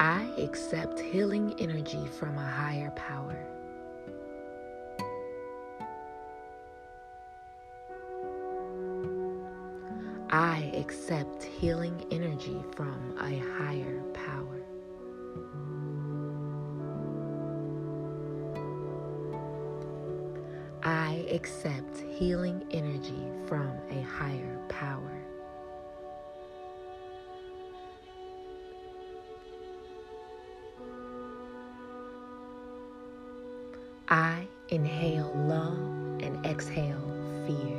I accept healing energy from a higher power. I accept healing energy from a higher power. I accept healing energy from a higher power. I inhale love and exhale fear.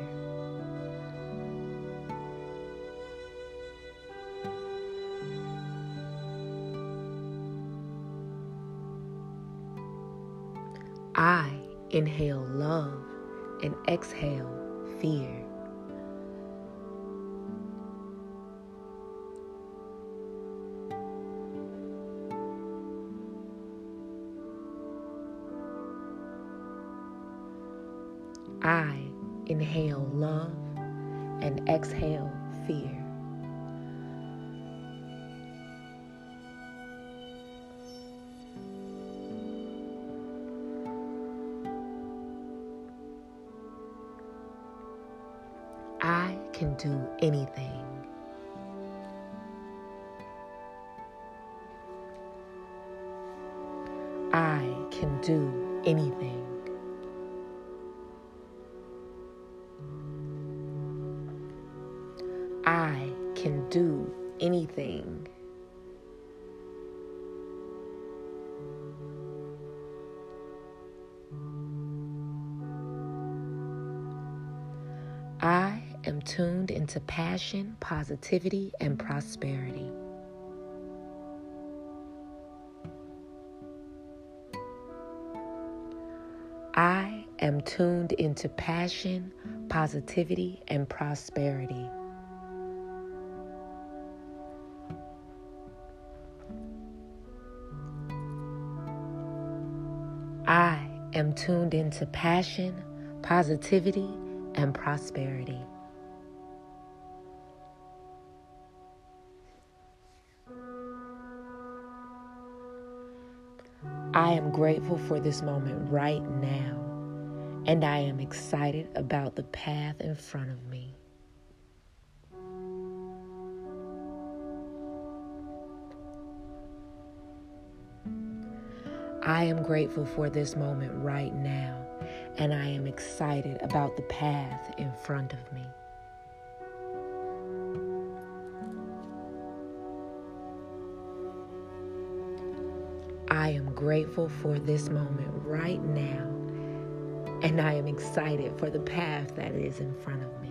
I inhale love and exhale fear. I inhale love and exhale fear. I can do anything. I can do anything. Can do anything. I am tuned into passion, positivity, and prosperity. I am tuned into passion, positivity, and prosperity. Am tuned into passion, positivity, and prosperity. I am grateful for this moment right now, and I am excited about the path in front of me. I am grateful for this moment right now, and I am excited about the path in front of me. I am grateful for this moment right now, and I am excited for the path that is in front of me.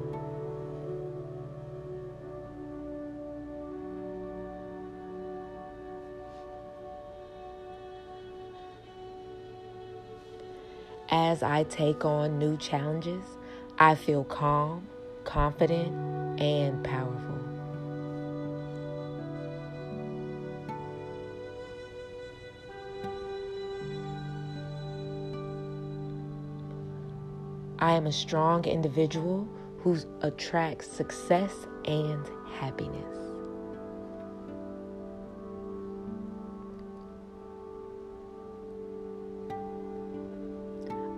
As I take on new challenges, I feel calm, confident, and powerful. I am a strong individual who attracts success and happiness.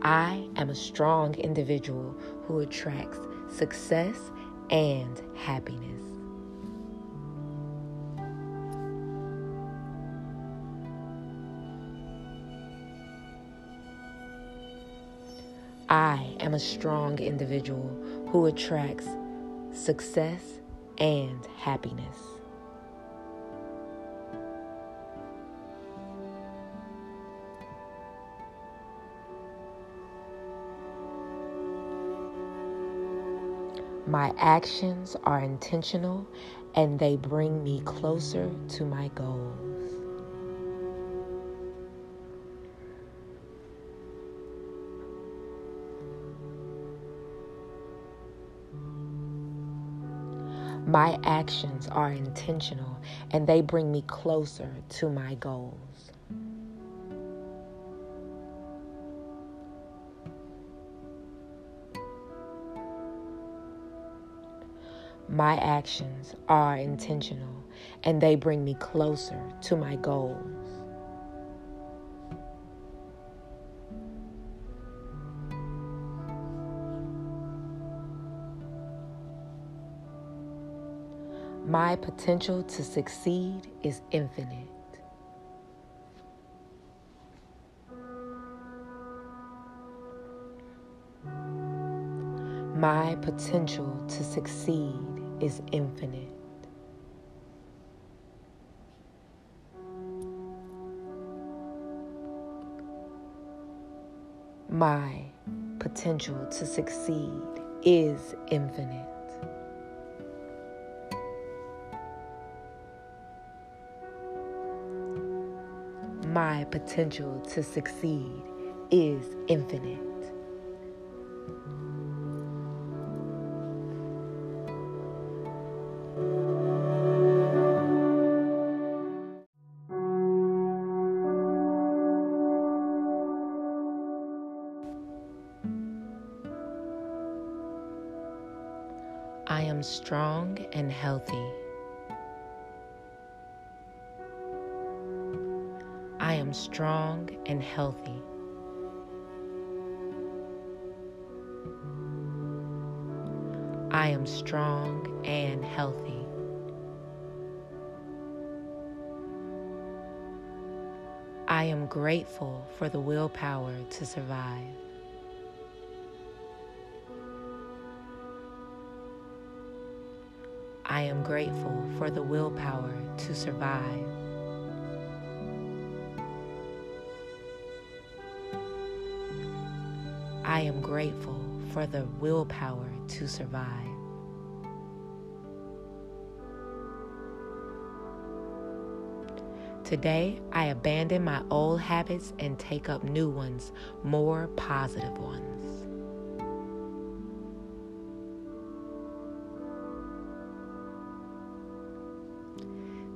I am a strong individual who attracts success and happiness. I am a strong individual who attracts success and happiness. My actions are intentional and they bring me closer to my goals. My actions are intentional and they bring me closer to my goals. My actions are intentional and they bring me closer to my goals. My potential to succeed is infinite. My potential to succeed is infinite. My potential to succeed is infinite. My potential to succeed is infinite. Strong and healthy. I am strong and healthy. I am strong and healthy. I am grateful for the willpower to survive. I am grateful for the willpower to survive. I am grateful for the willpower to survive. Today, I abandon my old habits and take up new ones, more positive ones.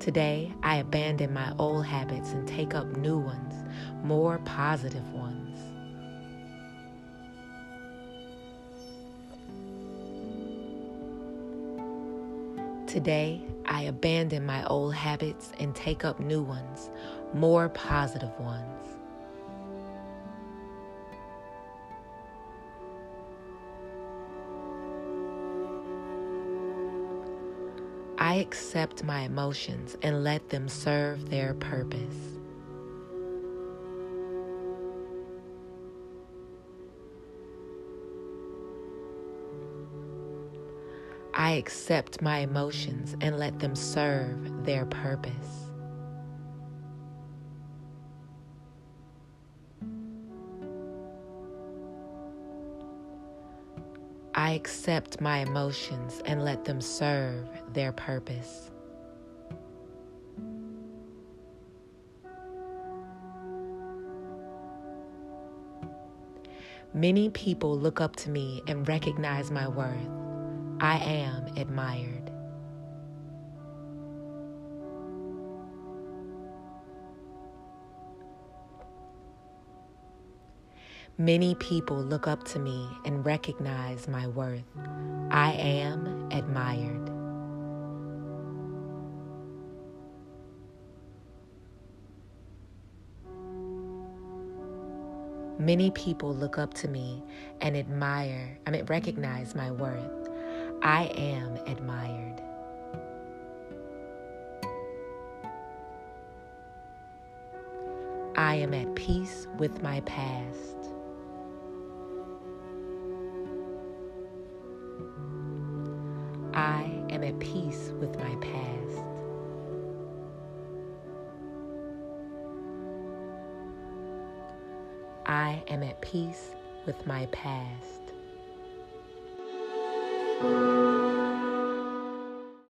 Today, I abandon my old habits and take up new ones, more positive ones. Today, I abandon my old habits and take up new ones, more positive ones. Accept my emotions and let them serve their purpose. I accept my emotions and let them serve their purpose. I accept my emotions and let them serve their purpose. Many people look up to me and recognize my worth. I am admired. Many people look up to me and recognize my worth. I am admired. Many people look up to me and admire, I mean, recognize my worth. I am admired. I am at peace with my past. I am at peace with my past. I am at peace with my past.